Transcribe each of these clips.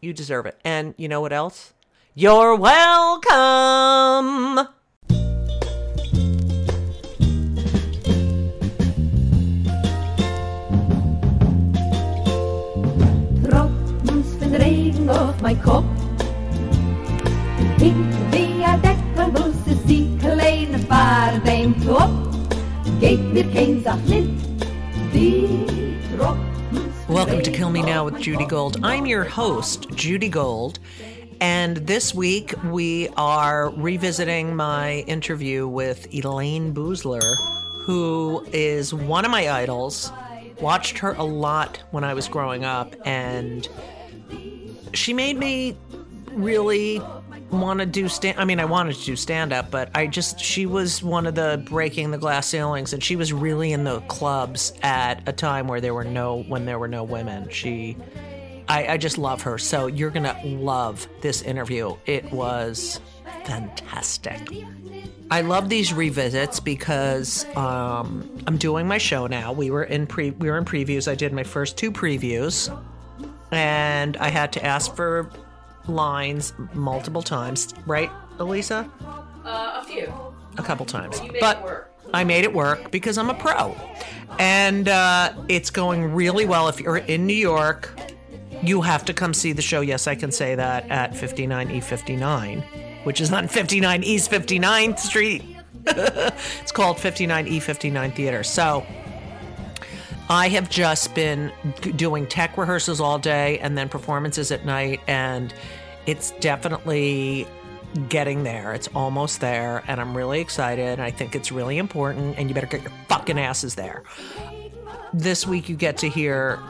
You deserve it. And you know what else? You're welcome. Die kleine vaart denkt op. Geeft mir geen zacht lid, die Welcome to Kill Me Now with Judy. Gold. I'm your host, Judy Gold. And this week we are revisiting my interview with Elaine Boosler, who is one of my idols. Watched her a lot when I was growing up, and she made me really want to do stand I mean I wanted to do stand up but I just she was one of the breaking the glass ceilings and she was really in the clubs at a time where there were no when there were no women she I, I just love her so you're gonna love this interview it was fantastic I love these revisits because um, I'm doing my show now. We were in pre we were in previews. I did my first two previews, and I had to ask for lines multiple times. Right, Elisa? Uh, a few. A couple times, but work. I made it work because I'm a pro, and uh, it's going really well. If you're in New York, you have to come see the show. Yes, I can say that at 59E59, which is on 59 East 59th Street. it's called 59E59 Theater. So I have just been doing tech rehearsals all day and then performances at night, and it's definitely getting there. It's almost there, and I'm really excited. I think it's really important, and you better get your fucking asses there. This week, you get to hear,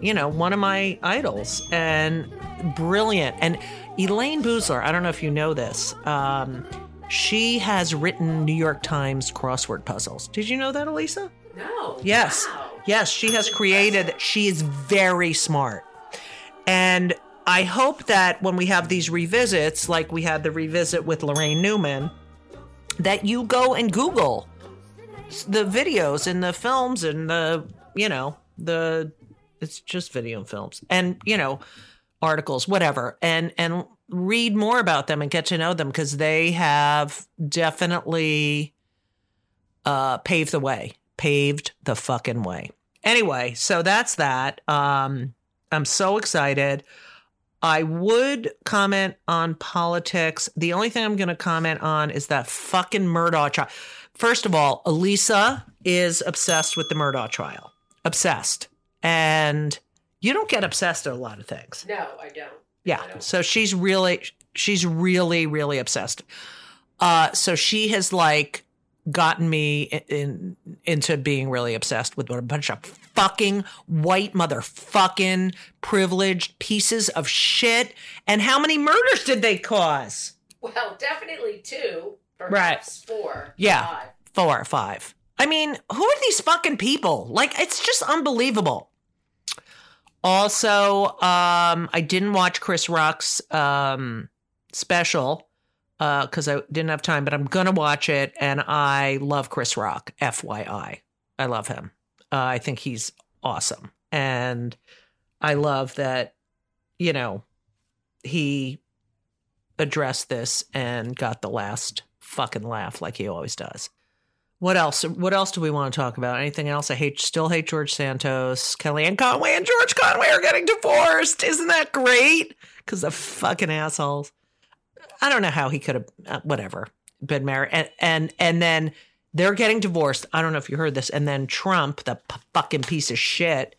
you know, one of my idols, and brilliant. And Elaine Boosler, I don't know if you know this. Um, she has written New York Times crossword puzzles. Did you know that, Elisa? No. Yes. Wow. Yes, she has created, she is very smart. And I hope that when we have these revisits, like we had the revisit with Laraine Newman, that you go and Google the videos and the films and the, you know, the, it's just video and films. And, you know, articles, whatever, and and read more about them and get to know them because they have definitely uh, paved the way, paved the fucking way. Anyway, so that's that. Um, I'm so excited. I would comment on politics. The only thing I'm going to comment on is that fucking Murdaugh trial. First of all, Elisa is obsessed with the Murdaugh trial. Obsessed. And you don't get obsessed at a lot of things. No, I don't. Yeah. So she's really, she's really, really obsessed. Uh, so she has like gotten me in, in into being really obsessed with what a bunch of fucking white motherfucking privileged pieces of shit. And how many murders did they cause? Well, definitely two, Right. perhaps four. Yeah. five. Four or five. I mean, who are these fucking people? Like, it's just unbelievable. Also, um, I didn't watch Chris Rock's um, special because I didn't have time, but I'm gonna watch it, and I love Chris Rock. FYI, I love him. Uh, I think he's awesome, and I love that. You know, he addressed this and got the last fucking laugh like he always does. What else? What else do we want to talk about? Anything else? I hate, still hate George Santos. Kellyanne Conway and George Conway are getting divorced. Isn't that great? Because the fucking assholes. I don't know how he could have, uh, whatever, been married. And, and, and then they're getting divorced. I don't know if you heard this. And then Trump, the p- fucking piece of shit,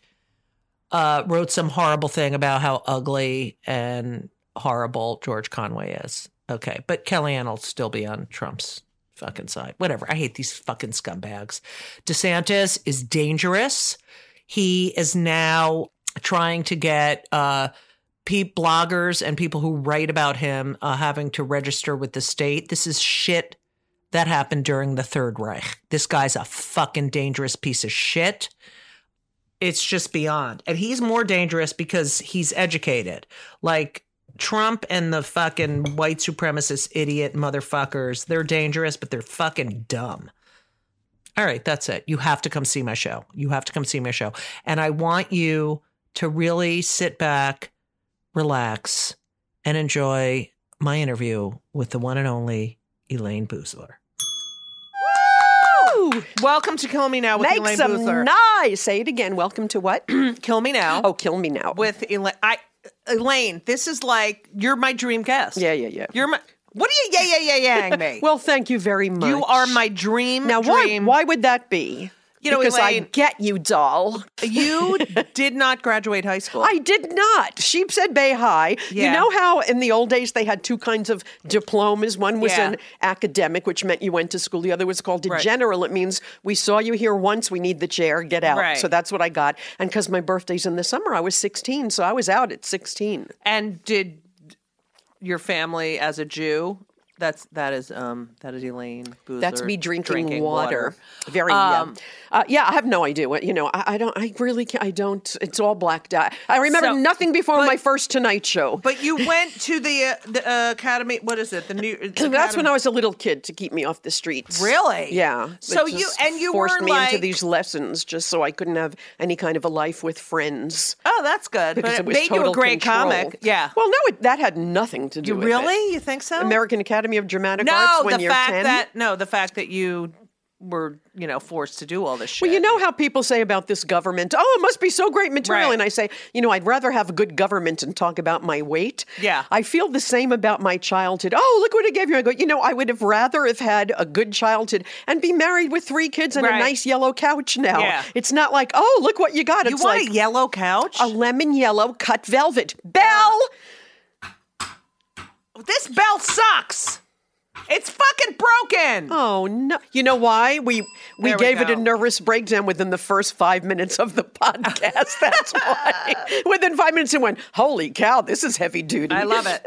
uh, wrote some horrible thing about how ugly and horrible George Conway is. Okay. But Kellyanne will still be on Trump's fucking side. Whatever. I hate these fucking scumbags. DeSantis is dangerous. He is now trying to get uh pe- bloggers and people who write about him uh, having to register with the state. This is shit that happened during the Third Reich. This guy's a fucking dangerous piece of shit. It's just beyond. And he's more dangerous because he's educated. Like Trump and the fucking white supremacist idiot motherfuckers, they're dangerous, but they're fucking dumb. All right, that's it. You have to come see my show. You have to come see my show. And I want you to really sit back, relax, and enjoy my interview with the one and only Elaine Boosler. Welcome to Kill Me Now with make Elaine some Boosler. nice. Say it again. Welcome to what? Kill Me Now oh, kill me now. with Elaine. I, Elaine, this is like, you're my dream guest. yeah, yeah, yeah. You're my, what are you yeah, yeah, yeah, yeah, me? well, thank you very much. you are my dream. now. Why? Why would that be? You know, because I get you, doll. You did not graduate high school. I did not. Sheepshead Bay High. Yeah. You know how in the old days they had two kinds of diplomas? One was Yeah. an academic, which meant you went to school. The other was called a Right. general. It means we saw you here once, we need the chair, get out. Right. So that's what I got. And because my birthday's in the summer, I was 16. So I was out at 16. And did your family as a Jew? That's that is um that is Elaine Boosler. That's me drinking, water. Very yeah. Um, Uh, yeah, I have no idea what you know. I, I don't. I really. Can't, I don't. It's all blacked out. I remember So- nothing before but- my first Tonight Show. But you went to the uh, the uh, academy. What is it? The new. That's when I was a little kid to keep me off the streets. Really? Yeah. So you- and you forced me into these lessons just so I couldn't have any kind of a life with friends. Oh, that's good. Because but it it made you a great control. comic. Yeah. Well, no, it, that had nothing to do You with really? it. You think so? American Academy of Dramatic no, Arts when the you're fact 10. that no, the fact that you were you know forced to do all this shit. Well, you know how people say about this government, oh, it must be so great material. Right. And I say, you know, I'd rather have a good government and talk about my weight. Yeah. I feel the same about my childhood. Oh, look what it gave you. I go, you know, I would have rather have had a good childhood and be married with three kids and Right. a nice yellow couch now. Yeah. It's not like, oh, look what you got. you It's want like a yellow couch. a lemon yellow cut velvet. Belle! this bell sucks. It's fucking broken. Oh no! You know why we we gave it a nervous breakdown within the first five minutes of the podcast. That's why. within five minutes, it went, "Holy cow! This is heavy duty." I love it.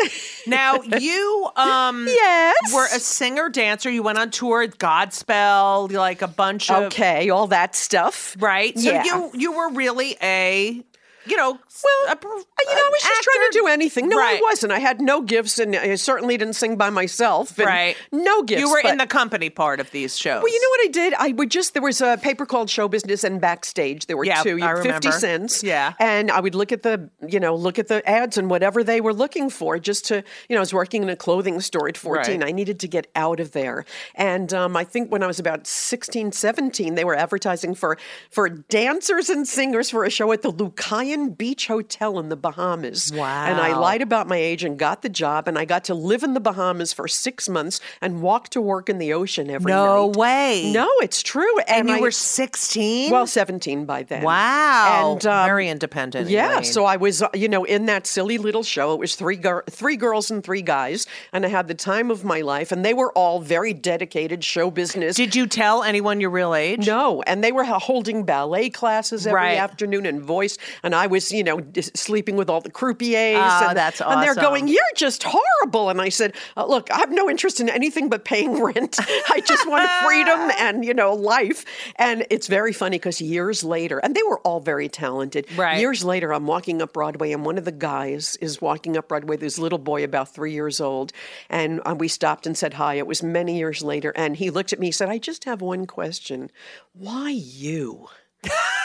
Now you um Yes. were a singer dancer. You went on tour at Godspell, like a bunch of Okay, all that stuff. right. So Yeah. you you were really a you know, Well, a, you know, I was just trying to do anything. No, Right. I wasn't. I had no gifts, and I certainly didn't sing by myself. Right. No gifts. You were in the company part of these shows. Well, you know what I did? I would just there was a paper called Show Business and Backstage. There were Yeah, two, I fifty remember. cents. Yeah. and I would look at the you know look at the ads and whatever they were looking for. Just to you know, I was working in a clothing store at fourteen. Right. I needed to get out of there, and um, I think when I was about 16, 17, they were advertising for for dancers and singers for a show at the Lucayan Beach Hotel in the Bahamas. Wow. And I lied about my age and got the job, and I got to live in the Bahamas for six months and walk to work in the ocean every No night. way. No, it's true. and you I- were 16? well, 17 by then. wow. And um, Very independent. yeah, Elaine. so I was, you know, in that silly little show. It was three gir- three girls and three guys, and I had the time of my life. And they were all very dedicated show business. Did you tell anyone your real age? No, and they were holding ballet classes every Right. afternoon and voice, and I was, you know, sleeping with all the croupiers. Oh, and, that's And they're going, "You're just horrible." And I said, uh, "Look, I have no interest in anything but paying rent. I just want freedom and you know life." And it's very funny because years later, and they were all very talented. Right. Years later, I'm walking up Broadway, and one of the guys is walking up Broadway. This little boy, about three years old, and uh, we stopped and said hi. It was many years later, and he looked at me. He said, "I just have one question. Why you?"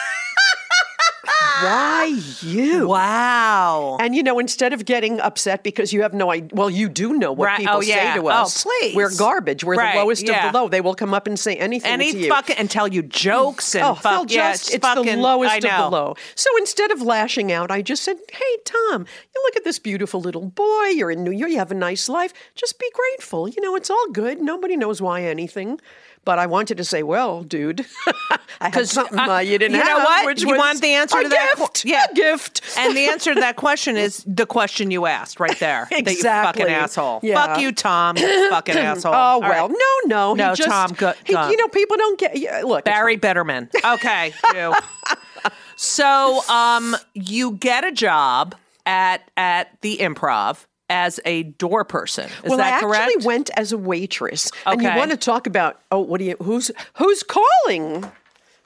Why you? Wow. And you know, instead of getting upset because you have no idea, well, you do know what Right. people Oh, yeah. say to us. Oh, us. please. We're garbage. We're Right. the lowest Yeah. of the low. They will come up and say anything Any to you. fucking and tell you jokes and Oh, fuck they'll yeah, just, it's fucking, the lowest of the low. So instead of lashing out, I just said, Hey, Tom, you look at this beautiful little boy. You're in New York. You have a nice life. Just be grateful. You know, it's all good. Nobody knows why anything. But I wanted to say, well, dude, I had something uh, you didn't you have. know what? Which You was want the answer a to that? gift. yeah, a gift. And the answer to that question is the question you asked right there. That you Exactly. fucking asshole. Yeah. Fuck you, Tom. you fucking asshole. Oh well, right. no, no, No, he just, Tom, go- he- you know, people don't get. Yeah, look, Barry Bitterman. Okay. you. so um you get a job at at the improv as a door person. Is well, that I correct? actually went as a waitress, Okay. and you want to talk about? Oh, what do you? Who's who's calling?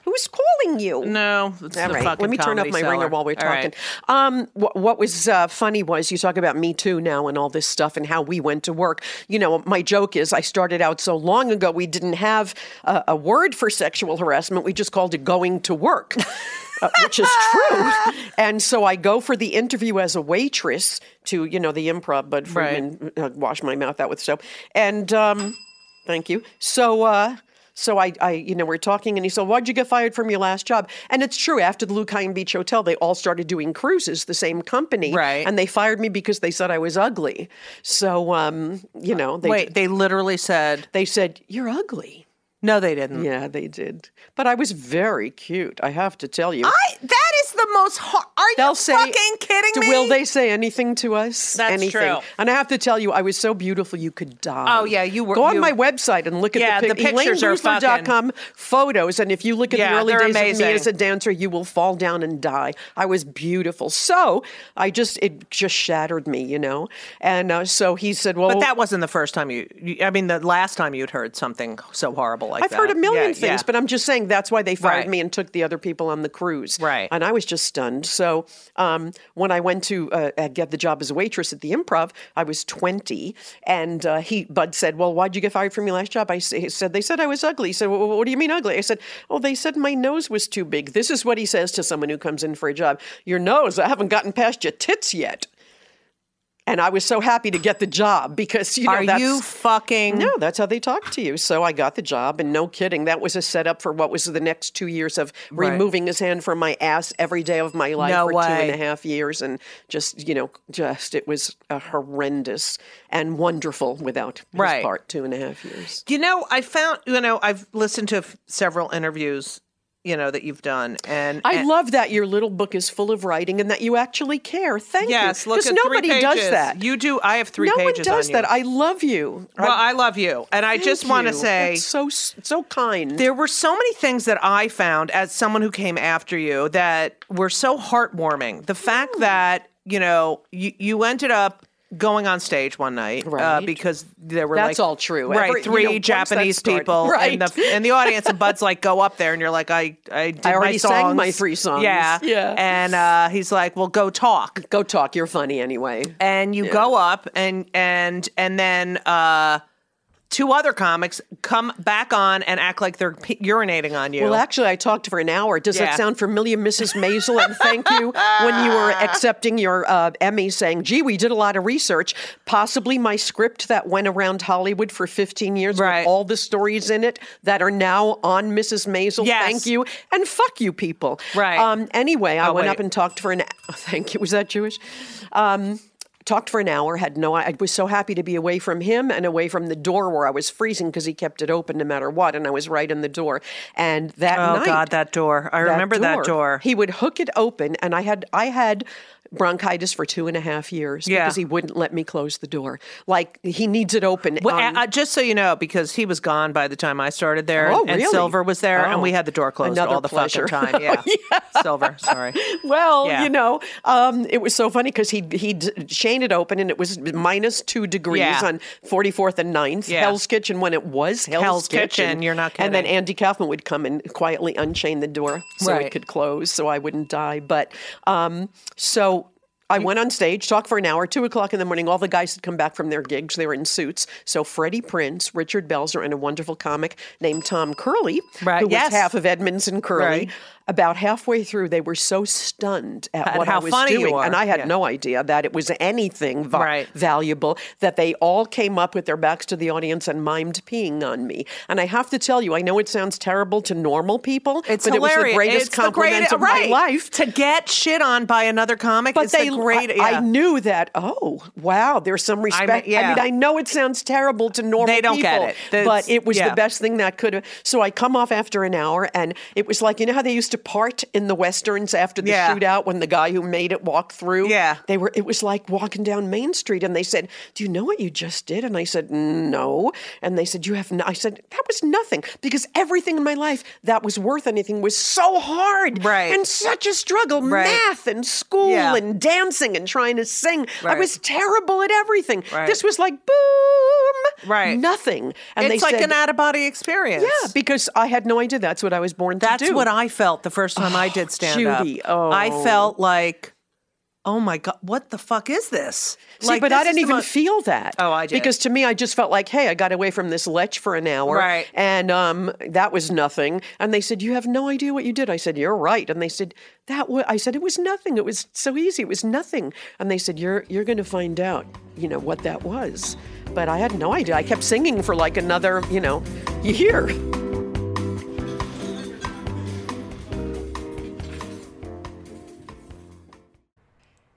Who's calling you? no, it's All the right, fucking let me turn up my seller. ringer while we're All right. talking. Um, what, what was uh, funny was you talk about Me Too now and all this stuff and how we went to work. You know, my joke is I started out so long ago we didn't have a, a word for sexual harassment. We just called it going to work. Uh, which is true. And so I go for the interview as a waitress to, you know, the improv, Bud Friedman, uh, wash my mouth out with soap. And um, thank you. So, uh, so I, I, you know, we're talking, and he said, "Why'd you get fired from your last job?" And it's true. After the Lucayan Beach Hotel, they all started doing cruises, the same company, Right. And they fired me because they said I was ugly. So, um, you know, they Wait, they literally said they said you're ugly. No. They didn't. Yeah, they did. But I was very cute. I have to tell you. I, that is the most. Har- Are you They'll say, fucking kidding "Do- me? Will they say anything to us? That's anything. true. And I have to tell you, I was so beautiful you could die. Oh, yeah, you were- Go on you- my website and look at Yeah, the, the pic- pictures are ElaineBoosler.com photos. And if you look at Yeah, the early days of me as a dancer, you will fall down and die. I was beautiful. So I just, it just shattered me, you know? And uh, so he said, well, But that wasn't the first time you, you. I mean, the last time you'd heard something so horrible like I've that. heard a million Yeah, things, yeah. but I'm just saying that's why they fired Right. me and took the other people on the cruise. Right. And I was just stunned. So um, when I went to uh, uh, get the job as a waitress at the Improv, I was 20, and uh, he Bud said, "Well, why'd you get fired from your last job?" I said, "They said I was ugly." He said, well, "What do you mean ugly?" I said, "Oh, they said my nose was too big." This is what he says to someone who comes in for a job: "Your nose, I haven't gotten past your tits yet." And I was so happy to get the job because you know Are that's, you fucking? no, that's how they talk to you. So I got the job, and no kidding, that was a setup for what was the next two years of Right. removing his hand from my ass every day of my life No for two and way. a half years, and just you know, just it was a horrendous and wonderful without his Right. part. Two and a half years. You know, I found. You know, I've listened to f- several interviews. You know that you've done, and I and- love that your little book is full of writing and that you actually care. Thank Yes, you. three nobody does that. You do. I have three no one does that. I love you. well, I love you, and I just want to say That's so so kind. there were so many things that I found as someone who came after you that were so heartwarming. The fact that you know you you ended up going on stage one night uh, because there were That's like all true. right Every- you three know, Japanese people Right. in the in the audience and Bud's like go up there and you're like I I did I already my sang my three songs. yeah Yeah. and uh, he's like well go talk Go talk. You're funny anyway. and you go up and and and then uh two other comics come back on and act like they're p- urinating on you Well, actually, I talked for an hour. Does Yeah. that sound familiar, Mrs. Maisel? And thank you when you were accepting your uh, Emmy, saying, "Gee, we did a lot of research. Possibly my script that went around Hollywood for 15 years Right. with all the stories in it that are now on Mrs. Maisel. Yes. Thank you, and fuck you, people. Right. Um, anyway, I Oh, went wait. up and talked for an. Hour thank you. Was that Jewish? Um, talked for an hour had no i was so happy to be away from him and away from the door where i was freezing because he kept it open no matter what and i was right in the door. And that oh night god that door. I remember that door. he would hook it open and i had i had bronchitis for two and a half years Yeah. because he wouldn't let me close the door like he needs it open Well, um, uh, just so you know, because he was gone by the time I started there, Oh, and really? Silver was there, and Oh. we had the door closed all the pleasure. fucking time. Yeah, Silver. Sorry. Well, Yeah. you know, um, it was so funny because he'd, he'd chain it open and it was minus two degrees Yeah. on 44th and 9th. Yeah. Hell's Kitchen when it was Hell's, Hell's Kitchen, you're not kidding. And then. Andy Kaufman would come and quietly unchain the door so Right. it could close so I wouldn't die. But um, so. I went on stage, talked for an hour, two o'clock in the morning. All the guys had come back from their gigs. They were in suits. So Freddie Prinze, Richard Belzer, and a wonderful comic named Tom Curley, Right, who yes. was half of Edmonds and Curley. Right. About halfway through, they were so stunned at At what I was doing, and I had Yeah. no idea that it was anything va- Right. valuable. That they all came up with their backs to the audience and mimed peeing on me. And I have to tell you, I know it sounds terrible to normal people, It's but hilarious. it was the greatest it's compliment the of great, my life. to get shit on by another comic. But is they, the great. I, I knew that. Oh, wow! There's some respect. I mean, yeah. I know it sounds terrible to normal They don't people, get it. That's- but it was yeah. the best thing that could have. So I come off after an hour, and it was like you know how they used to part in the westerns after the Yeah. shootout when the guy who made it walked through. Yeah. they were. It was like walking down Main Street, and they said, "Do you know what you just did?" And I said, "No." And they said, "You have." No. I said, "That was nothing," because everything in my life that was worth anything was so hard, Right. and such a struggle. Right. Math and school Yeah. and dancing and trying to sing. I was terrible at everything. Right. This was like boom, Right. nothing. And it's they like said, an out of body experience. yeah, because I had no idea that's what I was born to That's do. what I felt the first time I did stand up. Judy, oh. I felt like, oh my god, what the fuck is this? See, like, but this I didn't even feel that. Oh, I did. Because to me, I just felt like, hey, I got away from this lech for an hour, Right. And um, that was nothing. And they said, you have no idea what you did. I said, you're right. And they said, that. wa-" I said, it was nothing. It was so easy. It was nothing. And they said, you're you're going to find out, you know, what that was. But I had no idea. I kept singing for like another, you know, year.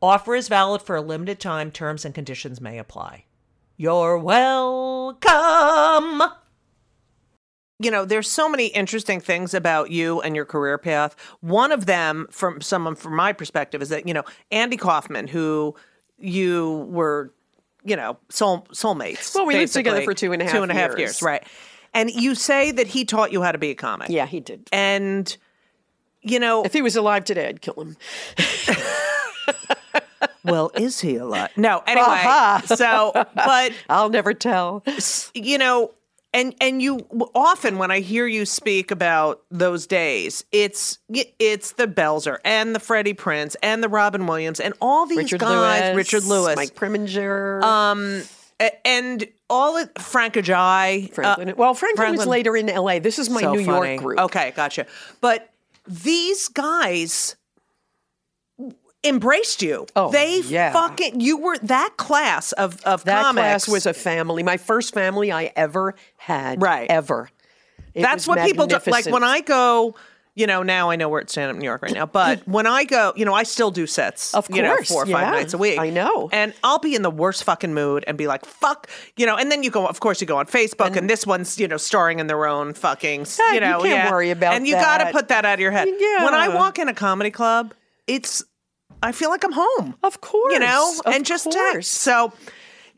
Offer is valid for a limited time. Terms and conditions may apply. You're welcome. you know, there's so many interesting things about you and your career path. One of them, from someone from my perspective, is that you know Andy Kaufman, who you were, you know, soul soulmates. Well, we lived together basically. for two and a half two and a half years. years, right? And you say that he taught you how to be a comic. Yeah, he did. and you know, If he was alive today, I'd kill him. well, is he alive? No, anyway. Aha. so, but I'll never tell. you know and and you often when i hear you speak about those days it's it's the belzer and the freddie prinze and the robin williams and all these Richard guys Lewis, richard lewis Mike Preminger, um and all it frank Ajaye Franklin. well, Franklin, was later in L.A. This is my so New funny. York group. okay gotcha but these guys embraced you Oh, they yeah. fucking you were that class of of That comics class was a family. My first family I ever had. Right. Ever. It That's what people do. Like when I go, you know, now I know we're at stand up New York right now, but when I go, you know, I still do sets, Of you know, course, four or five yeah. nights a week. I know. and I'll be in the worst fucking mood and be like, "Fuck," you know, and then you go, of course, you go on Facebook, and, this one's, you know, starring in their own fucking, you you know, can't yeah. worry about that. and you got to put that out of your head. Yeah. When I walk in a comedy club, it's, I feel like I'm home. Of course. you know, and just text. course. So,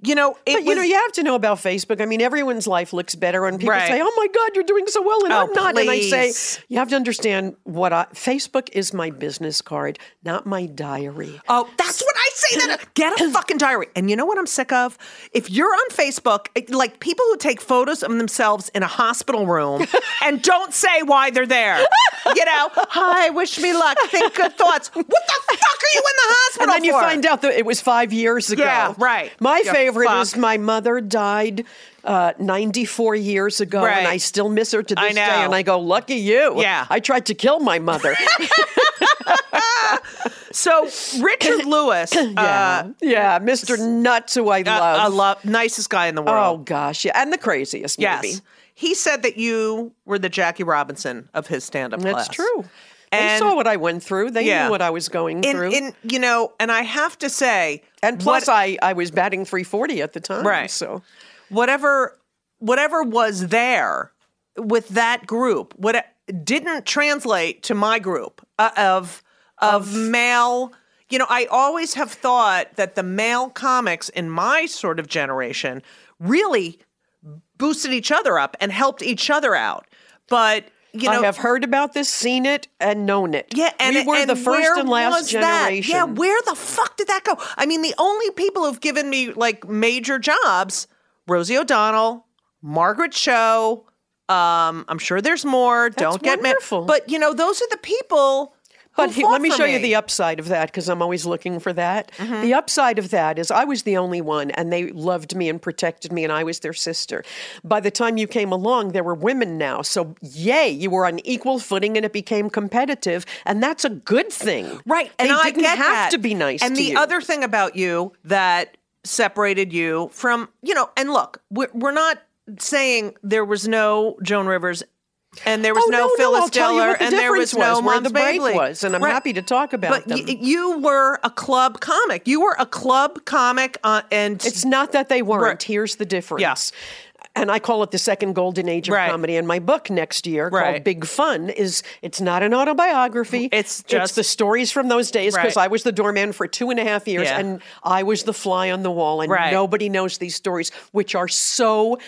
you know, it But you know, you have to know about Facebook. I mean, everyone's life looks better when people Right. say, "Oh my God, you're doing so well," and Oh, I'm not. And I say, you have to understand what I, Facebook is my business card, not my diary. Oh, that's I say. That get a fucking diary. And you know what I'm sick of? If you're on Facebook, like people who take photos of themselves in a hospital room and don't say why they're there. You know, hi, wish me luck, think good thoughts. What the fuck are you in the hospital And then you find out that it was five years ago. Yeah, right. My You favorite fuck. is my mother died uh, 94 years ago, Right. and I still miss her to this day. And I go, lucky you. Yeah. I tried to kill my mother. So Richard Lewis, uh, yeah. yeah, Mr. Nuts, who I love. I love nicest guy in the world. Oh, gosh. Yeah. And the craziest, yes, maybe. he said that you were the Jackie Robinson of his stand-up That's class. true. They saw what I went through. They Yeah. knew what I was going In, through. in you know, and I have to say, and plus, what- I, I was batting 340 at the time. Right. So whatever whatever was there with that group what didn't translate to my group uh, of of male you know i always have thought that the male comics in my sort of generation really boosted each other up and helped each other out but you know I have heard about this, seen it, and known it. yeah, and we were and the first and last was that? generation. Yeah, where the fuck did that go? I mean, the only people who've given me like major jobs: Rosie O'Donnell, Margaret Cho. Um, I'm sure there's more. Don't get me. wonderful. But you know, those are the people. But he- let me show you me. Mm-hmm. the upside of that because I'm always looking for that. The upside of that is I was the only one and they loved me and protected me and I was their sister. By the time you came along, there were women now. So, yay, you were on equal footing and it became competitive. And that's a good thing. Right. They and I didn't have that. to be nice And the you. other thing about you that separated you from, you know, and look, we're, we're not saying there was no Joan Rivers and there was Oh, no, no, no, Phyllis you Diller the and there was no was, the break Bagley. was, and I'm happy to talk about but them. y- you were a club comic. You were a club comic uh, and It's not that they weren't. Right. Here's the difference. Yeah. And I call it the second golden age of Right. comedy. And my book next year Right. called Big Fun is it's not an autobiography. It's just- the stories from those days because Right. I was the doorman for two and a half years Yeah. and I was the fly on the wall and nobody knows these stories, which are so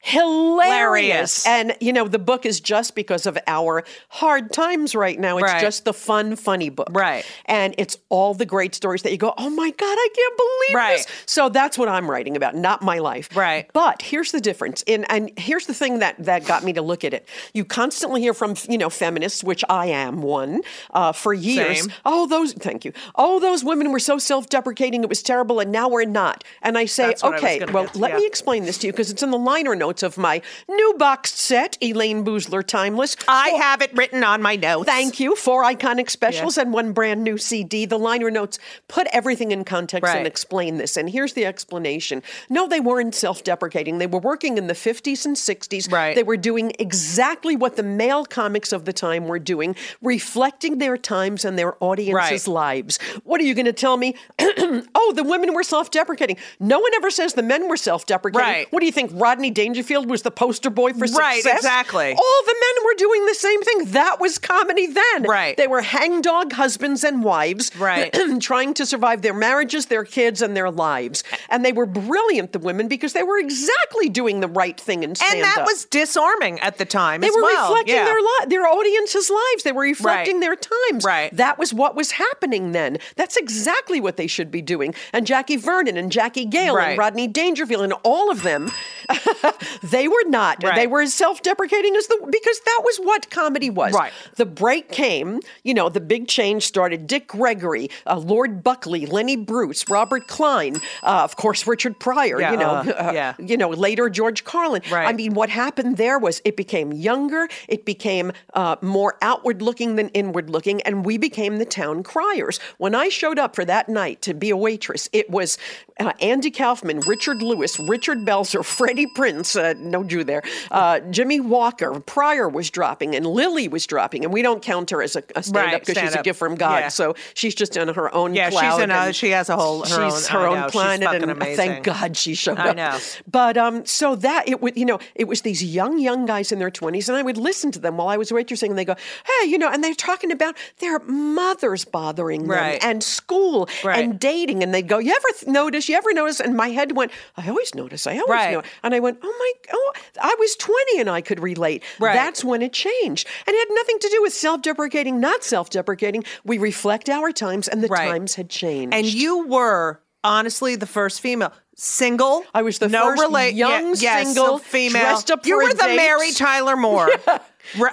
hilarious. Hilarious. And you know, the book is just because of our hard times right now. It's Right. just the fun, funny book. Right. And it's all the great stories that you go, oh my God, I can't believe Right. this. So that's what I'm writing about, not my life. Right. But here's the difference. In and here's the thing that that got me to look at it. You constantly hear from you know feminists, which I am one, uh, for years. Same. Oh, those thank you. Oh, those women were so self-deprecating, it was terrible, and now we're not. And I say, what I okay, well, let yeah. me explain this to you because it's in the liner notes of my new boxed set, Elaine Boosler Timeless. I have it written on my notes. Thank you. Four iconic specials and one brand new CD. The liner notes put everything in context and explain this. And here's the explanation. No, they weren't self deprecating. They were working in the 50s and 60s. Right. They were doing exactly what the male comics of the time were doing, reflecting their times and their audience's Right. lives. What are you going to tell me? oh, the women were self deprecating. No one ever says the men were self deprecating. Right. What do you think? Rodney Dangerfield was the poster boy for Right, success? exactly. All the men were doing the same thing. That was comedy then. Right. They were hangdog husbands and wives. Right. trying to survive their marriages, their kids, and their lives. And they were brilliant, the women, because they were exactly doing the right thing in stand and that was disarming at the time. they as were well. reflecting yeah. their li- their audience's lives. They were reflecting Right. their times. Right. That was what was happening then. That's exactly what they should be doing. And Jackie Vernon and Jackie Gayle Right. and Rodney Dangerfield and all of them, they were not. Right. They were as self-deprecating as the because that was what comedy was. Right. The break came. You know, the big change started. Dick Gregory, uh, Lord Buckley, Lenny Bruce, Robert Klein, uh, of course Richard Pryor. Yeah, you know, uh, yeah. you know later George Carlin. Right. I mean, what happened there was it became younger, it became uh, more outward looking than inward looking, and we became the town criers. When I showed up for that night to be a waitress, it was uh, Andy Kaufman, Richard Lewis, Richard Belzer, Freddie Prinze, uh, no Jew there, uh, Jimmie Walker, Pryor was dropping, and Lily was dropping, and we don't count her as a, a stand up Right, because she's a gift from God, Yeah. so she's just in her own Yeah, she's in a- she has a whole- her she's own- her own know, planet, and amazing. thank God she showed I up. know. But um, so that it would, you know, it was these young, young guys in their twenties, and I would listen to them while I was waitressing, and they go, "Hey, you know," and they're talking about their mothers bothering them Right. and school Right. and dating, and they'd go, "You ever th- notice? You ever notice?" And my head went, "I always notice. I always Right. know." And I went, "Oh my, oh, I was twenty, and I could relate." Right. That's when it changed, and it had nothing to do with self-deprecating, not self-deprecating. We reflect our times, and the Right. times had changed. And you were honestly the first female single. I was the no first rela- young yeah, yeah, single, female. dressed up you were the date. Mary Tyler Moore. Re-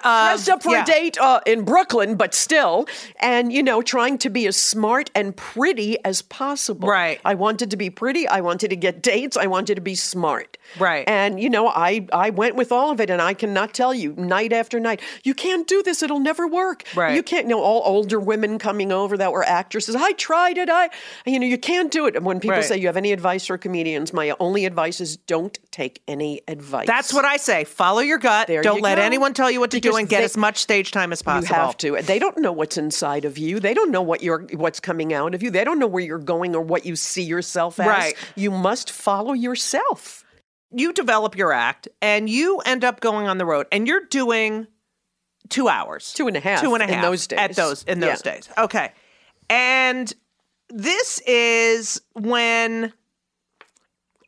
uh, dressed up for yeah. a date uh, in Brooklyn, but still, and you know, trying to be as smart and pretty as possible. Right. I wanted to be pretty. I wanted to get dates. I wanted to be smart. Right. And you know, I I went with all of it, and I cannot tell you night after night, you can't do this. It'll never work. Right. You can't. You know, all older women coming over that were actresses. I tried it. I, you know, you can't do it. And when people Right. say you have any advice for comedians, my only advice is don't take any advice. That's what I say. Follow your gut. There Don't you let go. anyone tell you what to do and get they- as much stage time as possible. You have to. They don't know what's inside of you. They don't know what you're what's coming out of you. They don't know where you're going or what you see yourself as. Right. You must follow yourself. You develop your act and you end up going on the road and you're doing two hours. Two and a half Two and a in those days. At those in those Yeah. days. Okay. And this is when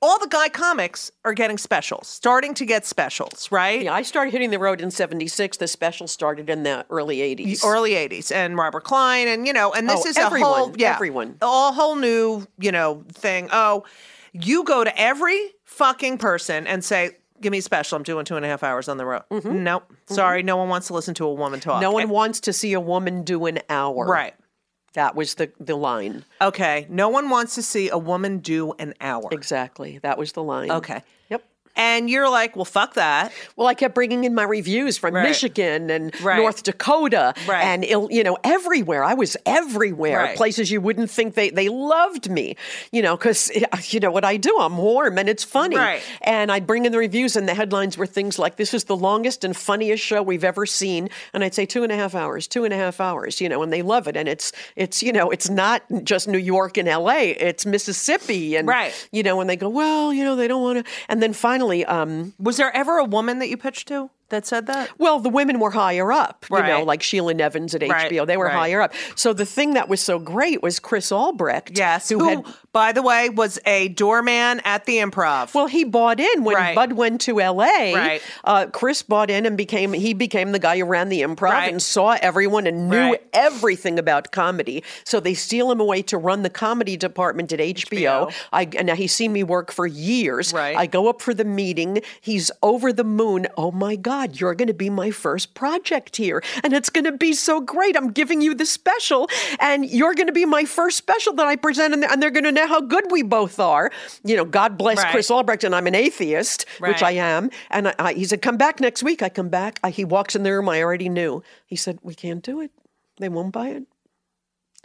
all the guy comics are getting specials, starting to get specials, right? Yeah, I started hitting the road in 76. The special started in the early 80s. early 80s and Robert Klein and you know and this Oh, is everyone, a whole yeah everyone. a whole new you know thing oh you go to every fucking person and say give me a special I'm doing two and a half hours on the road nope sorry no one wants to listen to a woman talk Mm-hmm. no one And- wants to see a woman do an hour. right That was the, the line. okay no one wants to see a woman do an hour Exactly. That was the line. okay Yep. And you're like well fuck that Well, I kept bringing in my reviews from Right. Michigan and Right. North Dakota Right. and you know everywhere. I was everywhere, places you wouldn't think they they loved me. You know, because you know what I do. I'm warm and it's funny. Right. And I'd bring in the reviews, and the headlines were things like, "This is the longest and funniest show we've ever seen," and I'd say two and a half hours, two and a half hours. You know, and they love it. And it's it's you know it's not just New York and L.A. It's Mississippi and. You know, and they go, well, you know, they don't want to. And then finally, um, was there ever a woman that you pitched to that said that? Well, the women were higher up, you know, like Sheila Nevins at Right, HBO. They were right. higher up. So the thing that was so great was Chris Albrecht. Yes. Who, Who, had by the way, was a doorman at the improv. Well, he bought in when Right. Bud went to L.A. Right. Uh, Chris bought in and became he became the guy who ran the improv Right. and saw everyone and knew Right. everything about comedy. So they steal him away to run the comedy department at HBO. HBO. I and now he's seen me work for years. Right. I go up for the meeting. He's over the moon. Oh my God, you're going to be my first project here, and it's going to be so great. I'm giving you the special, and you're going to be my first special that I present, and they're going to know how good we both are. You know, God bless Right. Chris Albrecht, and I'm an atheist, which I am. And I, I, he said, "Come back next week." I come back. I, he walks in the room. I already knew. He said, "We can't do it. They won't buy it."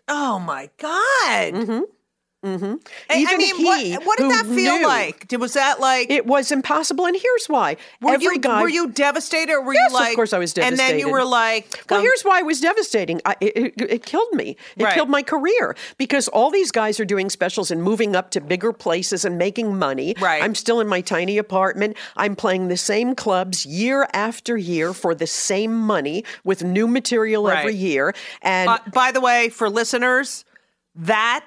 oh my god. Mm-hmm. I- I mean, he, what, what did that feel knew- like? Did, was that like? It was impossible, and here's why. were Every you guy. were you devastated? Or were Yes, you of course I was devastated. And then you were like, Well, um, here's why it was devastating. I, it, it, it killed me. It Right. killed my career because all these guys are doing specials and moving up to bigger places and making money. Right. I'm still in my tiny apartment. I'm playing the same clubs year after year for the same money with new material every year. And Uh, by the way, for listeners, that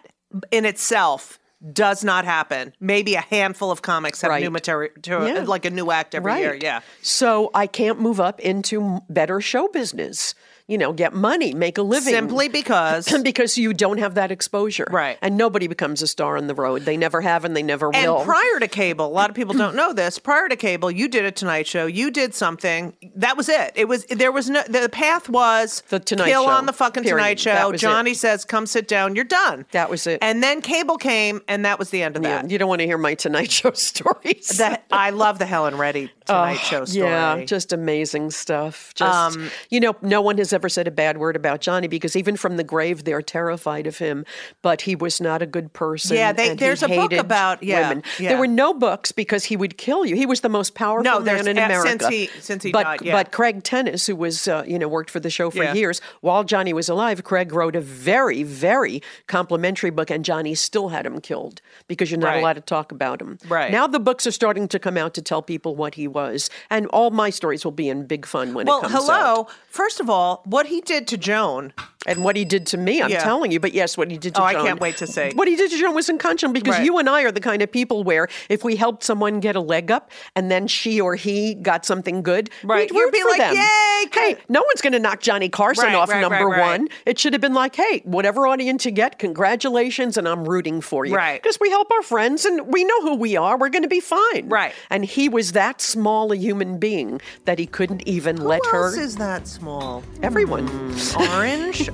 in itself does not happen. Maybe a handful of comics have Right. new material, Yeah. like a new act every year. Yeah. So I can't move up into better show business. You know, get money, make a living. Simply because. because you don't have that exposure. Right. And nobody becomes a star on the road. They never have and they never And will. prior to cable, a lot of people don't know this. Prior to cable, you did a Tonight Show. You did something. That was it. It was there was no the path was The Tonight kill Show, on the fucking period. Tonight Show. was it. Johnny says, "Come sit down. You're done." That was it. And then cable came, and that was the end of Yeah, that. you don't want to hear my Tonight Show stories. That I love the Helen Reddy Tonight Show story. Oh, Yeah, just amazing stuff. Just you know, no one has ever said a bad word about Johnny because even from the grave, they're terrified of him. But he was not a good person. Yeah, they- there's a book about- yeah, women. yeah. There were no books because he would kill you. He was the most powerful No, man in America since he- since he but, died, yeah. But Craig Tennis, who was uh, you know worked for the show for Yeah. years while Johnny was alive, Craig wrote a very very complimentary book, and Johnny still had him killed because you're not Right. allowed to talk about him. Right. now, the books are starting to come out to tell people what he was, and all my stories will be in big fun when Well, it comes out. Well, hello. First of all, what he did to Joan. And what he did to me, I'm Yeah. telling you. But yes, what he did to Oh, I can't wait to say. What he did to Joan was unconscionable because Right. you and I are the kind of people where if we helped someone get a leg up and then she or he got something good, Right. we'd You'd root be for like, them. "Yay. Hey, no one's going to knock Johnny Carson Right, off right, number one. It should have been like, hey, whatever audience you get, congratulations, and I'm rooting for you. Right. Because we help our friends and we know who we are. We're going to be fine. Right. And he was that small a human being that he couldn't even let Who her. else is that small? everyone. Hmm, orange,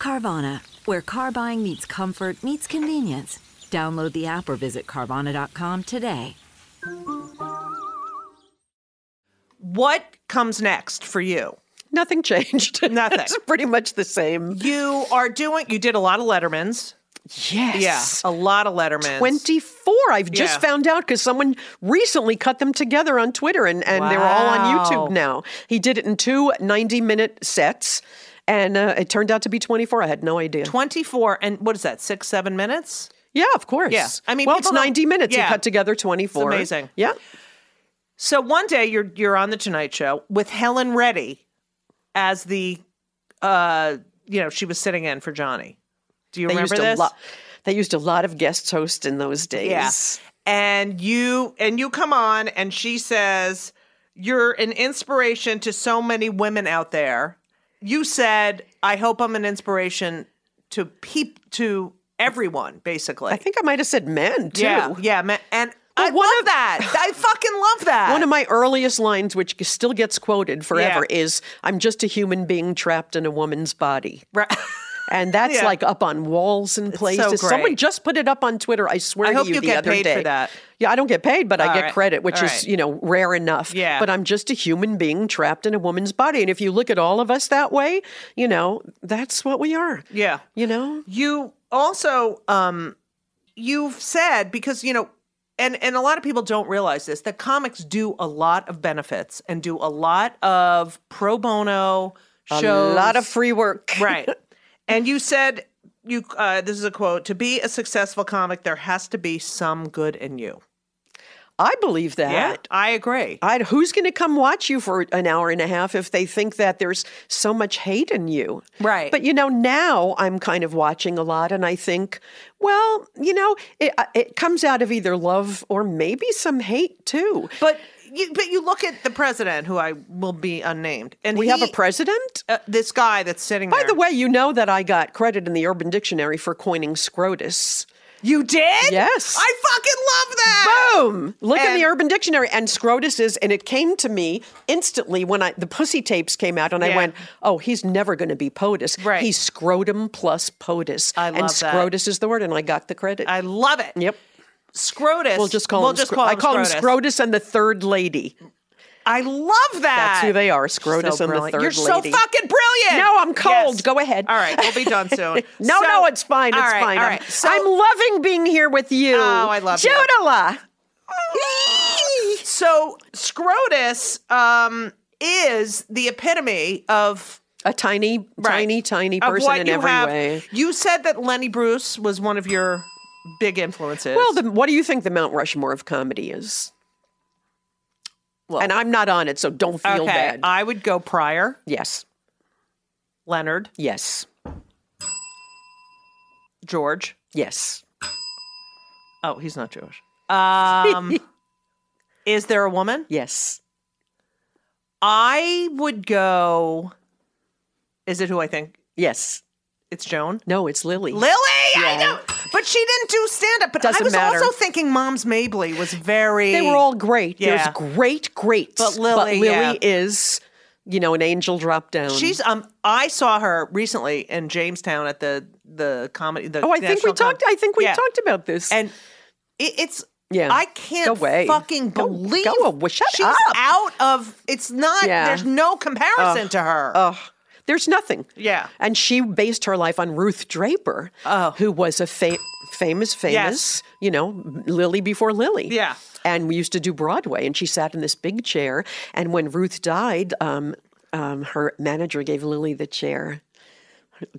Carvana, where car buying meets comfort, meets convenience. Download the app or visit Carvana.com today. What comes next for you? Nothing changed. Nothing. it's pretty much the same. You are doing. You did a lot of Lettermans. Yes. Yeah, a lot of Lettermans. 24. I've just Yeah. found out because someone recently cut them together on Twitter and, and they're all on YouTube now. He did it in two 90 minute sets and uh, it turned out to be 24. I had no idea. 24 and what is that? Six, seven minutes? yeah, of course. Yeah. I mean, well, it's 90 minutes. Yeah. He cut together 24. It's amazing. Yeah. So one day you're you're on the Tonight Show with Helen Reddy as the, uh, you know, she was sitting in for Johnny. Do you They remember this? a lot. They used a lot of guest hosts in those days. Yeah. And you and you come on and she says you're an inspiration to so many women out there. You said, "I hope I'm an inspiration to peep to everyone basically." I think I might have said men too. yeah. Yeah, man. And I one love of- that. I fucking love that. One of my earliest lines, which still gets quoted forever, Yeah. is "I'm just a human being trapped in a woman's body." Right. And that's Yeah. like up on walls and places. Someone great. just put it up on Twitter. I swear I to hope you, you the get other paid for day. that. Yeah, I don't get paid, but I get right. credit, which All is right. you know rare enough. Yeah. But I'm just a human being trapped in a woman's body, and if you look at all of us that way, you know that's what we are. Yeah. You know. You also um you've said because you know and and a lot of people don't realize this that comics do a lot of benefits and do a lot of pro bono shows A lot of free work. right and you said you uh, this is a quote to be a successful comic there has to be some good in you I believe that. i agree I, who's going to come watch you for an hour and a half if they think that there's so much hate in you? Right. But you know, now I'm kind of watching a lot, and I think, well, you know, it, uh, it comes out of either love or maybe some hate too. but you, but you look at the president who i will be unnamed and We have a president. uh, this guy that's sitting By there the way, you know that I got credit in the Urban Dictionary for coining scrotus. you did Yes. i fucking love that Boom! Look in the Urban Dictionary, and scrotus is, and it came to me instantly when I the pussy tapes came out, and I went, "Oh, he's never going to be POTUS. Right. He's scrotum plus POTUS, I and love that. scrotus is the word, and I got the credit. I love it. yep, Scrotus. we'll just call we'll him. just call I call him Scrotus. Scrotus and the Third Lady. I love that. That's who they are, Scrotus So and the. Third You're so fucking brilliant. No, I'm cold. Yes. Go ahead. All right, we'll be done soon. No, So- no, it's fine. It's right, fine. All I'm- So, I'm loving being here with you. Oh, I love you. Judala. so Scrotus um, is the epitome of A tiny, tiny, tiny of person in every have. way. You said that Lenny Bruce was one of your big influences. Well, the, what do you think the Mount Rushmore of comedy is? Well- and I'm not on it, so don't feel okay, bad. I would go Pryor, yes, Leonard, yes, George. yes. Oh, he's not Jewish. Um, is there a woman? Yes. I would go. Is it who I think? Yes. It's Joan. No, it's Lily. Lily, I Yeah. know, but she didn't do stand up. But I Doesn't was matter. also thinking Moms Mabley was very. They were all great. Yeah. There's great, great. But Lily, yeah. is, you know, an angel drop down. She's um. I saw her recently in Jamestown at the the comedy. The Oh, I think we Com- talked. I think we Yeah. talked about this. and it, it's. Yeah. I can't Go away. fucking believe go away. Shut she's up. out of. It's not. Yeah. There's no comparison to her. Ugh. There's nothing. Yeah. And she based her life on Ruth Draper, Oh. who was a fa- famous, famous, Yes. you know, Lily before Lily. Yeah. And we used to do Broadway, and she sat in this big chair. And when Ruth died, um, um, her manager gave Lily the chair,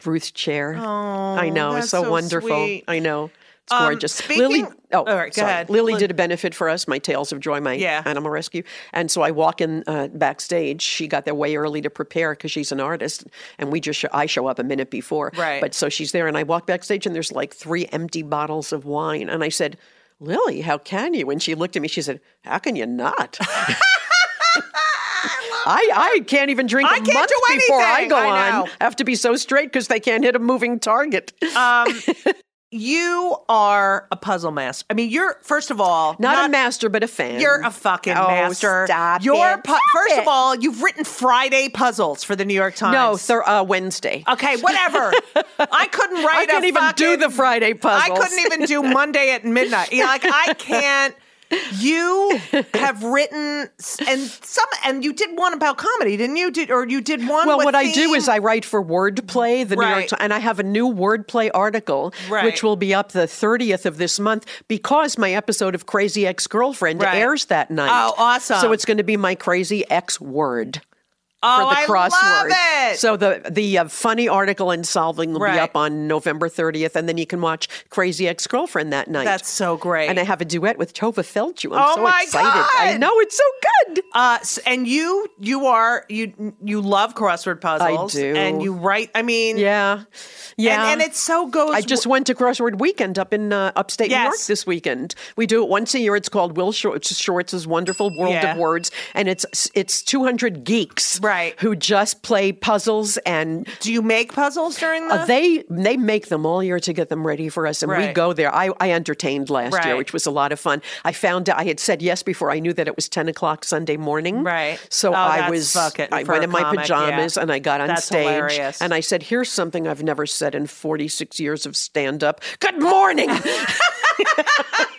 Ruth's chair. Oh, I know. It's so, so wonderful. sweet. I know. It's Um, gorgeous. speaking- Lily. Oh, All right, go sorry. ahead. Lily Li- did a benefit for us, my Tales of Joy, my Yeah. animal rescue. And so I walk in uh, backstage. She got there way early to prepare because she's an artist, and we just show, I show up a minute before. Right. But so she's there, and I walk backstage, and there's like three empty bottles of wine, and I said. Lily, how can you? And she looked at me. She said, "How can you not?" I, I can't even drink a I can't month before I go I on. I have to be so straight because they can't hit a moving target. You are a puzzle master. I mean, you're first of all not, a master, but a fan. You're a fucking Oh, master. stop You're it. pu- Stop first it. of all, you've written Friday puzzles for the New York Times. no sir, uh, Wednesday. Okay, whatever. I couldn't write. I a even do the Friday puzzles. I couldn't even do Monday at midnight. You know, like I can't. You have written and some, and you did one about comedy, didn't you? Did or you did one? Well, what I do is I write for Wordplay, the New York Times, and I have a new Wordplay article, Right. which will be up the 30th of this month because my episode of Crazy Ex Girlfriend Right. airs that night. Oh, awesome. So it's going to be my Crazy Ex Word. Oh, for the I crossword. love it. So the the uh, funny article in solving will Right. be up on November 30th, and then you can watch Crazy Ex Girlfriend that night. That's so great. And I have a duet with Tovah Feldshuh. I'm Oh so my excited. I know it's so good. Uh, and you, you are you, you love crossword puzzles. I do. and you write. I mean, Yeah, yeah. and, and it so goes. I just went to Crossword Weekend up in uh, upstate New York this weekend. We do it once a year. It's called Will Shortz' Wonderful World Yeah. of Words, and it's it's 200 geeks Right. Who just play puzzles and Do you make puzzles during the? uh, they they make them all year to get them ready for us, and we go there. I, I entertained last year, which was a lot of fun. I found I had said yes before I knew that it was ten o'clock Sunday morning. Right. So Oh, I was I went in my comic, pajamas yeah. and I got on That's stage hilarious. and I said, "Here's something I've never said in 46 years of stand up. Good morning."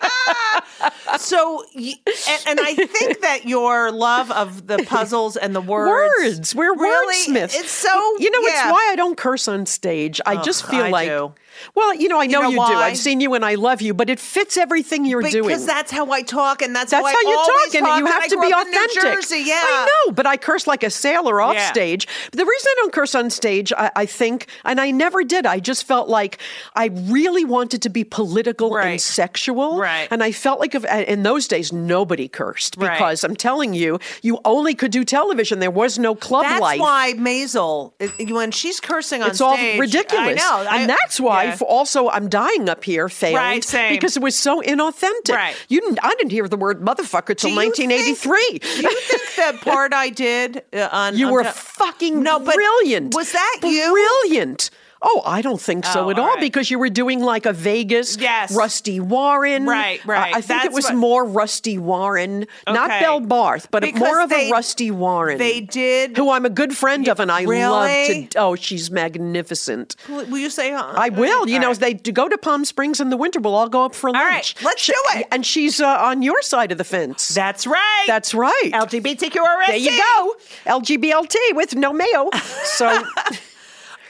so, y- and, and I think that your love of the puzzles and the words, words. We're really, wordsmiths. It's so you know. yeah. It's why I don't curse on stage. I just feel I like. do. Well, you know, I know know you, do. I've seen you and I love you, but it fits everything you're because doing. Because that's how I talk, and that's, That's how, how I you talk, and you have I to be authentic. Jersey, yeah, I know, but I curse like a sailor off Yeah. stage. The reason I don't curse on stage, I, I think, and I never did. I just felt like I really wanted to be political and sexual, Right. And I felt like if, in those days nobody cursed Right. because I'm telling you, you only could do television. There was no club That's life. That's why Maisel, when she's cursing on stage. it's all ridiculous. I know, I- and that's why yeah. F- also I'm dying up here failed Right, same. because it was so inauthentic. Right. You didn't, I didn't hear the word motherfucker till Do you 1983. Do you think that part I did uh, on You on were the- fucking no, but brilliant. Was that you? Brilliant. Oh, I don't think so Oh, at all all right. because you were doing like a Vegas, Yes. Rusty Warren. Right, Uh, right. I think it was what- more Rusty Warren, not Okay. Belle Barth, but Because more of they- a Rusty Warren. they did- Who I'm a good friend of, and I love to. Oh, she's magnificent. Will you say? Uh, I will. You all know, right. they to go to Palm Springs in the winter. We'll all go up for lunch. right, let's She- do it. And she's uh, on your side of the fence. That's right. That's right. LGBTQRST. There you go. LGBLT with no mayo. So.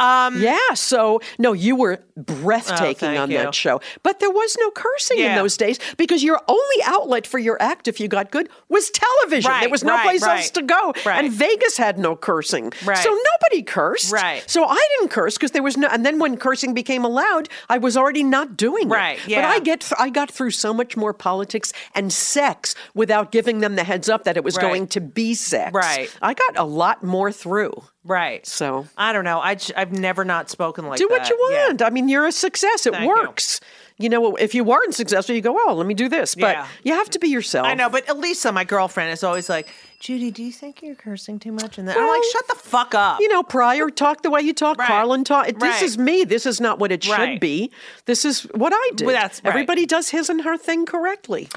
Um, yeah, so no, you were breathtaking Oh, on you. that show. But there was no cursing in those days because your only outlet for your act, if you got good, was television. there was no right, place else to go. Right. And Vegas had no cursing. Right. So nobody cursed. Right. So I didn't curse because there was no and then when cursing became allowed, I was already not doing it. Right, Yeah. But. I get th- I got through so much more politics and sex without giving them the heads up that it was Right. going to be sex. Right. I got a lot more through. Right. So- I don't know. I I've never not spoken like that. do that. what you Yeah. want. I mean, you're a success. It Thank works. You. know, if you weren't successful, you go, "Oh, let me do this." But Yeah. you have to be yourself. I know, but Elisa, my girlfriend, is always like, Judy, do you think you're cursing too much? And then I'm like, shut the fuck up. You know, Pryor talk the way you talk. Right. Carlin talk. This Right. is me. This is not what it should Right. be. This is what I do. Well, that's right. Everybody does his and her thing correctly.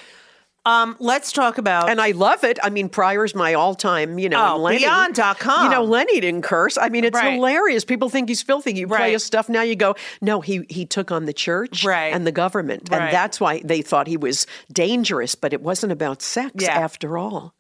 Um, let's talk about. And I love it. I mean, Pryor's my all-time, you know, Oh, Lenny. Beyond.com. You know, Lenny didn't curse. I mean, it's Right. hilarious. People think he's filthy. You play his stuff now, you go, no, he he took on the church Right. and the government. Right. And that's why they thought he was dangerous, but it wasn't about sex Yeah. after all.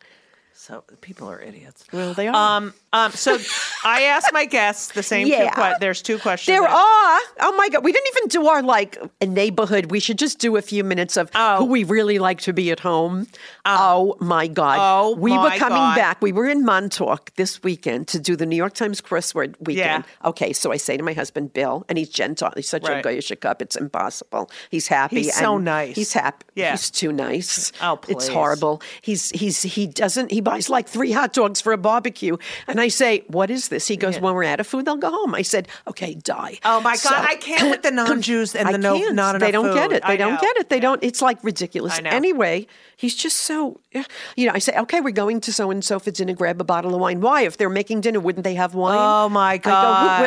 So people are idiots. Well, they are. Um, um, so I asked my guests the same two Yeah. que- There's two questions. There are. Oh my God. We didn't even do our like a neighborhood. We should just do a few minutes of Oh. who we really like to be at home. oh my God. Oh, we were coming God. back. We were in Montauk this weekend to do the New York Times crossword weekend. Yeah. Okay. So I say to my husband, Bill, and he's gentle. He's such Right. a goyish kop. It's impossible. He's happy. He's so nice. He's happy. Yeah. He's too nice. Oh, please. It's horrible. He's, he's, he doesn't, he buys like three hot dogs for a barbecue. And I say, what is this? He goes, when we're out of food, they'll go home. I said, okay, die. Oh my God, So- I can't with the non-Jews and I the no, not enough They don't get it. They I don't know. get it. They Yeah. don't. It's like ridiculous. I know. Anyway, he's just so. You know, I say, okay, we're going to so and so if it's for dinner. Grab a bottle of wine. Why? If they're making dinner, wouldn't they have wine? Oh, my I go, "Who-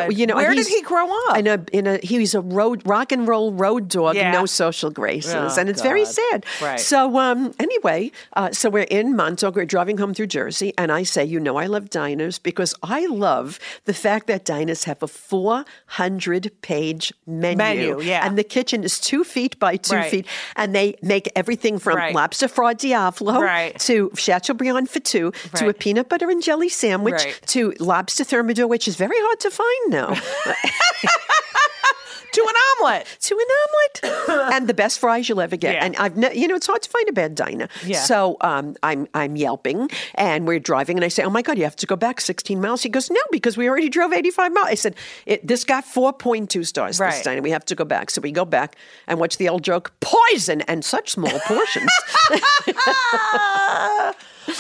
God. you know, Where did he grow up? In a in a he was a road rock and roll road dog. Yeah. No social graces, Oh, and it's very sad. Right. So um, anyway, uh, so we're in Montauk. We're driving home through Jersey, and I say, you know, I love diners because I love the fact that diners have a 400 page menu. Menu, yeah. And the kitchen is two feet by two Right. feet, and they make everything from Right. lobster fra diavolo Right. to chateaubriand for two to a peanut butter and jelly sandwich Right. to lobster thermidor, which is very hard to find now. to an omelet. to an omelet and the best fries you'll ever get. Yeah. And I've, ne- you know, it's hard to find a bad diner. Yeah. So um, I'm I'm yelping, and we're driving, and I say, "Oh my God, you have to go back 16 miles." He goes, "No, because we already drove 85 miles." I said, it, "This got 4.2 stars Right. this diner. We have to go back." So we go back, and what's the old joke? Poison and such small portions.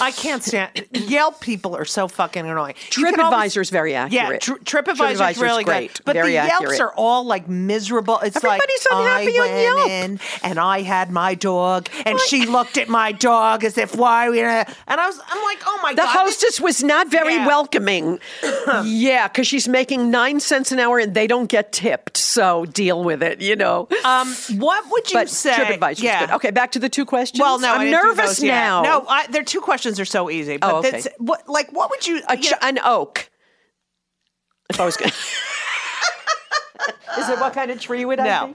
I can't stand Yelp people are so fucking annoying. TripAdvisor is very Yeah, accurate. tr- TripAdvisor is really great, good, but very the accurate. Yelps are all like miserable. It's Everybody's like unhappy I on went Yelp. in and I had my dog, and she looked at my dog as if why we. And I was, I'm like, oh my The god, this- hostess was not very Yeah. welcoming. yeah, because she's making nine cents an hour and they don't get tipped. So deal with it, you know. Um, what would you but say? TripAdvisor's yeah. good. Okay, back to the two questions. Well, no, I'm nervous those yet. now. No, I, their two questions are so easy. But Oh, okay. that's- what, like, what would you? ch- an oak. If I was going. Is it what kind of tree would I No. be?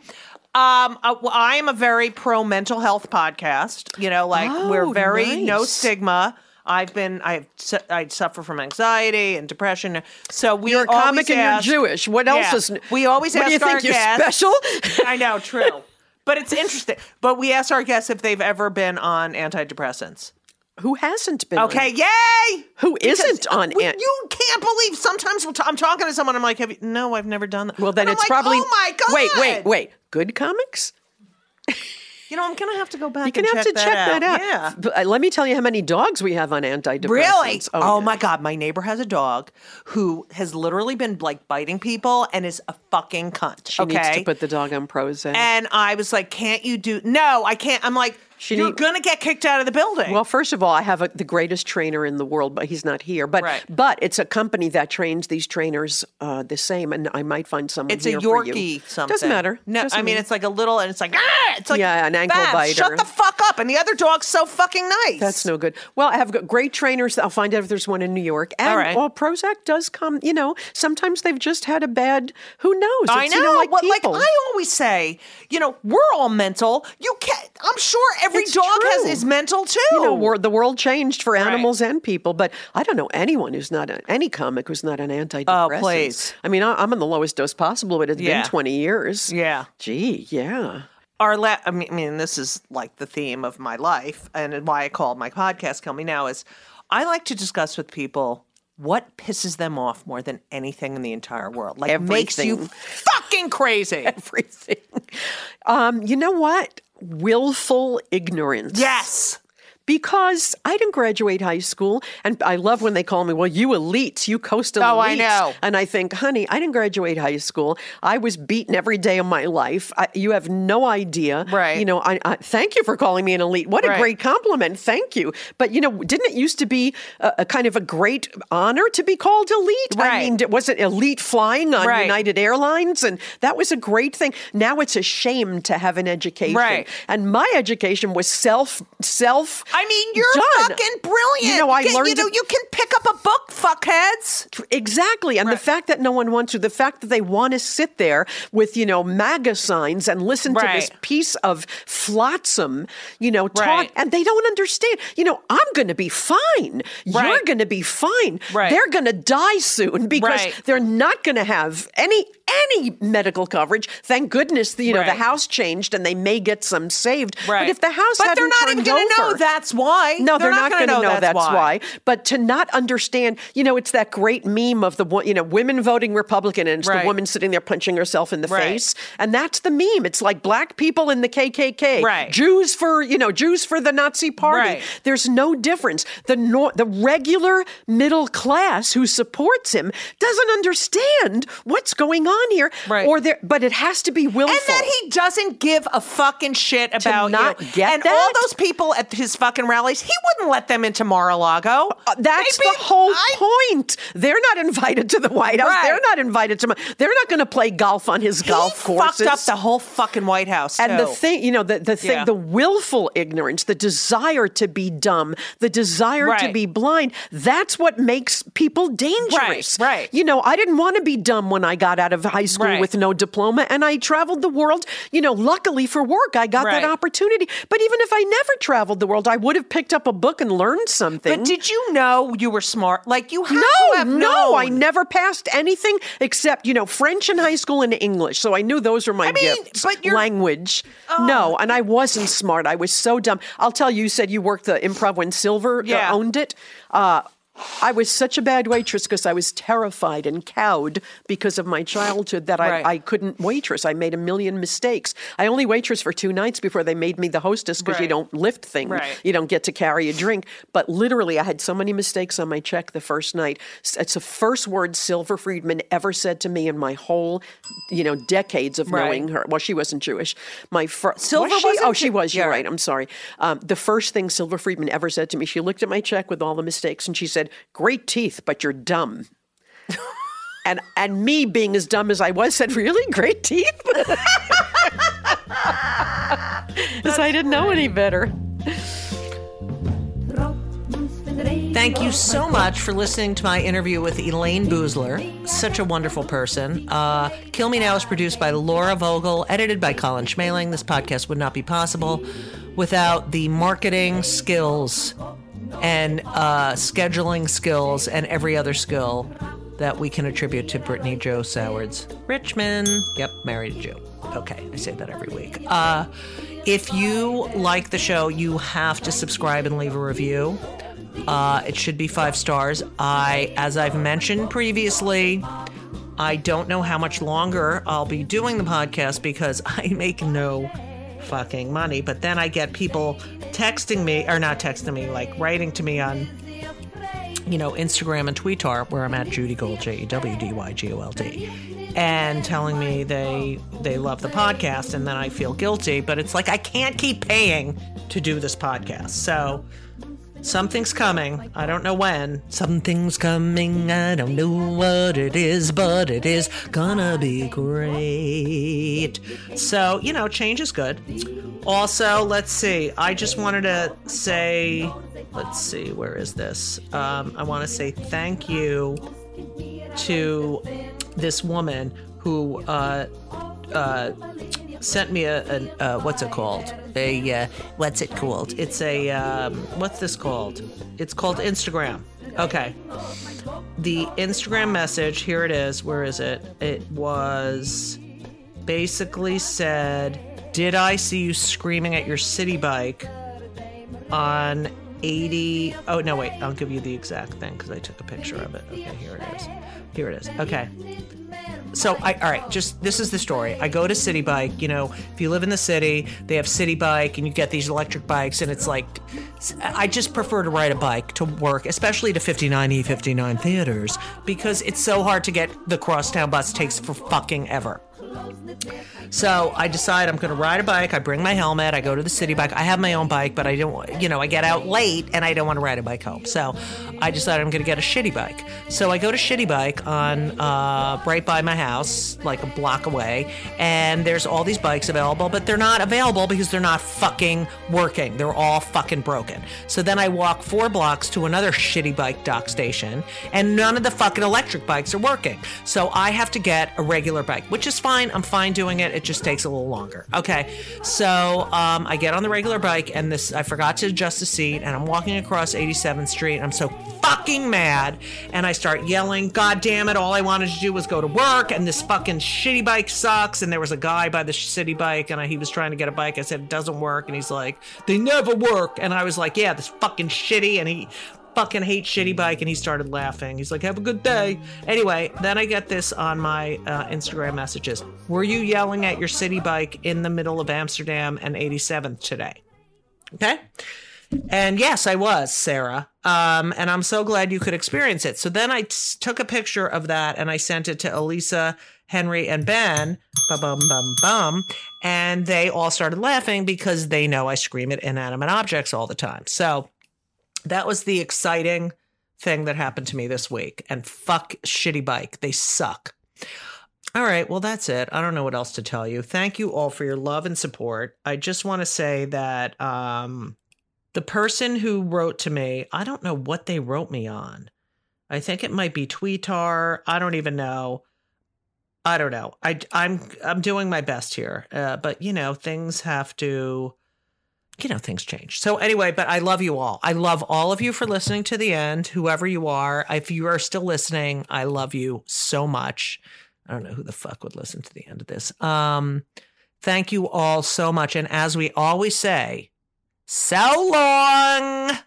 Um, uh, well, I am a very pro mental health podcast. You know, like we're Oh, very no stigma. I've been, I've, su- I suffer from anxiety and depression. So we You're a always comic and ask- you're Jewish. What else Yeah. is? We always What ask do you our think? You're guests- special? I know, true. But it's interesting. But we ask our guests if they've ever been on antidepressants. Who hasn't been? on- Okay, yay! Who isn't on we- You can't believe. Sometimes t- I'm talking to someone. I'm like, Have you, "No, I've never done that." Well, then And it's like, probably. Oh my god! Wait, wait, wait. Good comics. You know, I'm gonna have to go back. You can and have check to check that out. Yeah. But, uh, let me tell you how many dogs we have on antidepressants. Really? Oh, yeah. my God. My neighbor has a dog who has literally been like biting people and is a fucking cunt. She okay. needs to put the dog on Prozac. and I was like, can't you do? No, I can't. I'm like, She you're need- going to get kicked out of the building. Well, first of all, I have a, the greatest trainer in the world, but he's not here. But Right. but it's a company that trains these trainers uh, the same, and I might find someone. it's a here for you. Yorkie something. Doesn't matter. No, Doesn't I mean, matter. it's like a little, and it's like, ah! It's like, Yeah, an ankle biter. Shut the fuck up. And the other dog's so fucking nice. That's no good. Well, I have got great trainers. I'll find out if there's one in New York. And All right. well, Prozac does come. You know, sometimes they've just had a bad. Who knows? I It's, know. You know like Well, like. I always say, you know, we're all mental. You can't. I'm sure every It's dog has true. is mental too. you know, the world changed for animals and people, but I don't know anyone who's not a, any comic who's not an antidepressant. Oh, please. I mean, I, I'm on the lowest dose possible, but it's Yeah. been 20 years. Yeah. Gee, yeah. our la- I mean, I mean, this is like the theme of my life and why I called my podcast "Kill Me Now" is I like to discuss with people what pisses them off more than anything in the entire world. Like makes you fucking crazy. Everything. Um, you know what? Willful ignorance. yes. Because I didn't graduate high school, and I love when they call me, "Well, you elites, you coastal Oh, elites." I know. And I think, honey, I didn't graduate high school. I was beaten every day of my life. I, you have no idea, Right. You know, I, I thank you for calling me an elite. What a Right. great compliment. Thank you. But you know, didn't it used to be a, a kind of a great honor to be called elite? I mean, wasn't elite flying on Right. United Airlines, and that was a great thing. Now it's a shame to have an education, Right. And my education was self self. I mean, you're done. fucking brilliant. You know, I Get- learned You know, it- you can pick up a book, fuckheads. Exactly. And the fact that no one wants to, the fact that they want to sit there with, you know, MAGA signs and listen to this piece of flotsam, you know, talk, Right. and they don't understand. You know, I'm going to be fine. You're going to be fine. Right. They're going to die soon because Right. they're not going to have any any medical coverage. Thank goodness, the, you know, the house changed and they may get some saved. Right. But if the house But they're hadn't even gonna know that's why. No, they're, not, gonna going to know, that's, why. why. But to not understand, you know, it's that great meme of the you know women voting Republican, and it's Right. the woman sitting there punching herself in the Right. face, and that's the meme. It's like black people in the KKK, Right. Jews for you know Jews for the Nazi Party. Right. There's no difference. The nor- the regular middle class who supports him doesn't understand what's going on here, Right. Or there, but it has to be willful. And that he doesn't give a fucking shit about not you. get and all those people at his fucking rallies, he wouldn't let them into Mar-a-Lago. Uh, That's They'd the whole I- point. They're not invited to the White House. Right. They're not invited to. They're not going to play golf on his He golf courses. fucked up the whole fucking White House. and the thing, you know, the, the thing, Yeah. the willful ignorance, the desire to be dumb, the desire to be blind, that's what makes people dangerous. Right, right. You know, I didn't want to be dumb when I got out of high school Right. with no diploma and I traveled the world. You know, luckily for work, I got Right. that opportunity. But even if I never traveled the world, I would have picked up a book and learned something. But did you know you were smart? Like you had to No, have no, known. I never passed anything except you know French in high school and English. So I knew those were my I mean, gifts. but you're- Oh. language, no, and I wasn't smart. I was so dumb. I'll tell you. You said you worked the improv when Silver uh, Yeah. owned it. Uh, I was such a bad waitress because I was terrified and cowed because of my childhood that I, Right. I couldn't waitress. I made a million mistakes. I only waitress for two nights before they made me the hostess because you don't lift things. Right. You don't get to carry a drink. But literally, I had so many mistakes on my check the first night. It's the first word Silver Friedman ever said to me in my whole, you know, decades of Right. knowing her. Well, she wasn't Jewish. My first Silver was she? Oh, she was. You're right. I'm sorry. Um, the first thing Silver Friedman ever said to me, she looked at my check with all the mistakes and she said, "Great teeth, but you're dumb." and and me being as dumb as I was said, "Really, great teeth?" Because I didn't know any better. Thank you so much for listening to my interview with Elaine Boosler. Such a wonderful person. Uh, Kill Me Now is produced by Laura Vogel, edited by Colin Schmaling. This podcast would not be possible without the marketing skills and uh, scheduling skills and every other skill that we can attribute to Brittany Joe Sowards. Richmond. Yep, married a Jew. Okay, I say that every week. Uh, if you like the show, you have to subscribe and leave a review. Uh, it should be five stars. I, as I've mentioned previously, I don't know how much longer I'll be doing the podcast because I make no fucking money. But then I get people texting me, or not texting me, like writing to me on, you know, Instagram and Twitter, where I'm at Judy Gold, J E W D Y G O L D, and telling me they they love the podcast, and then I feel guilty. But it's like I can't keep paying to do this podcast, so. Something's coming. I don't know when. Something's coming. I don't know what it is, but it is gonna be great. So, you know, change is good. Also, let's see. I just wanted to say, let's see, where is this? Um, I want to say thank you to this woman who uh, uh, sent me a, a uh, what's it called? A uh, what's it called? It's a um, what's this called? It's called Instagram. Okay. The Instagram message here it is. Where is it? It was basically said, "Did I see you screaming at your city bike on 80 Oh no, wait. I'll give you the exact thing because I took a picture of it. Okay, here it is. Here it is. Okay so I all right, just this is the story. I go to City Bike, you know, if you live in the city, they have City Bike and you get these electric bikes and it's like I just prefer to ride a bike to work, especially to 59E 59 theaters because it's so hard to get the crosstown bus takes for fucking ever. So I decide I'm going to ride a bike. I bring my helmet. I go to the city bike. I have my own bike, but I don't, you know, I get out late and I don't want to ride a bike home. So I decided I'm going to get a shitty bike. So I go to shitty bike on uh, right by my house, like a block away, and there's all these bikes available, but they're not available because they're not fucking working. They're all fucking broken. So then I walk four blocks to another shitty bike dock station, and none of the fucking electric bikes are working. So I have to get a regular bike, which is fine. I'm fine doing it. It just takes a little longer. Okay. So um, I get on the regular bike, and this I forgot to adjust the seat, and I'm walking across 87th Street. I'm so fucking mad, and I start yelling, "God damn it! All I wanted to do was go to work, and this fucking shitty bike sucks." And there was a guy by the city bike, and I, he was trying to get a bike. I said it doesn't work, and he's like, "They never work." And I was like, "Yeah, this fucking shitty," and he fucking hate shitty bike and he started laughing. He's like have a good day. Anyway then i get this on my uh, instagram messages. Were you yelling at your city bike in the middle of amsterdam and 87th today? Okay? And yes i was sarah. Um, and i'm so glad you could experience it. So then i t- took a picture of that and i sent it to elisa henry and ben. Bum bum bum bum. And they all started laughing because they know i scream at inanimate objects all the time. So that was the exciting thing that happened to me this week. And fuck shitty bike. They suck. All right, well, that's it. I don't know what else to tell you. Thank you all for your love and support. I just want to say that um, the person who wrote to me, I don't know what they wrote me on. I think it might be Tweetar. I don't even know. I don't know. I, I'm I'm doing my best here, uh, but you know things have to you know, things change. So anyway, but I love you all. I love all of you for listening to the end, whoever you are. If you are still listening, I love you so much. I don't know who the fuck would listen to the end of this. Um, thank you all so much. And as we always say, so long.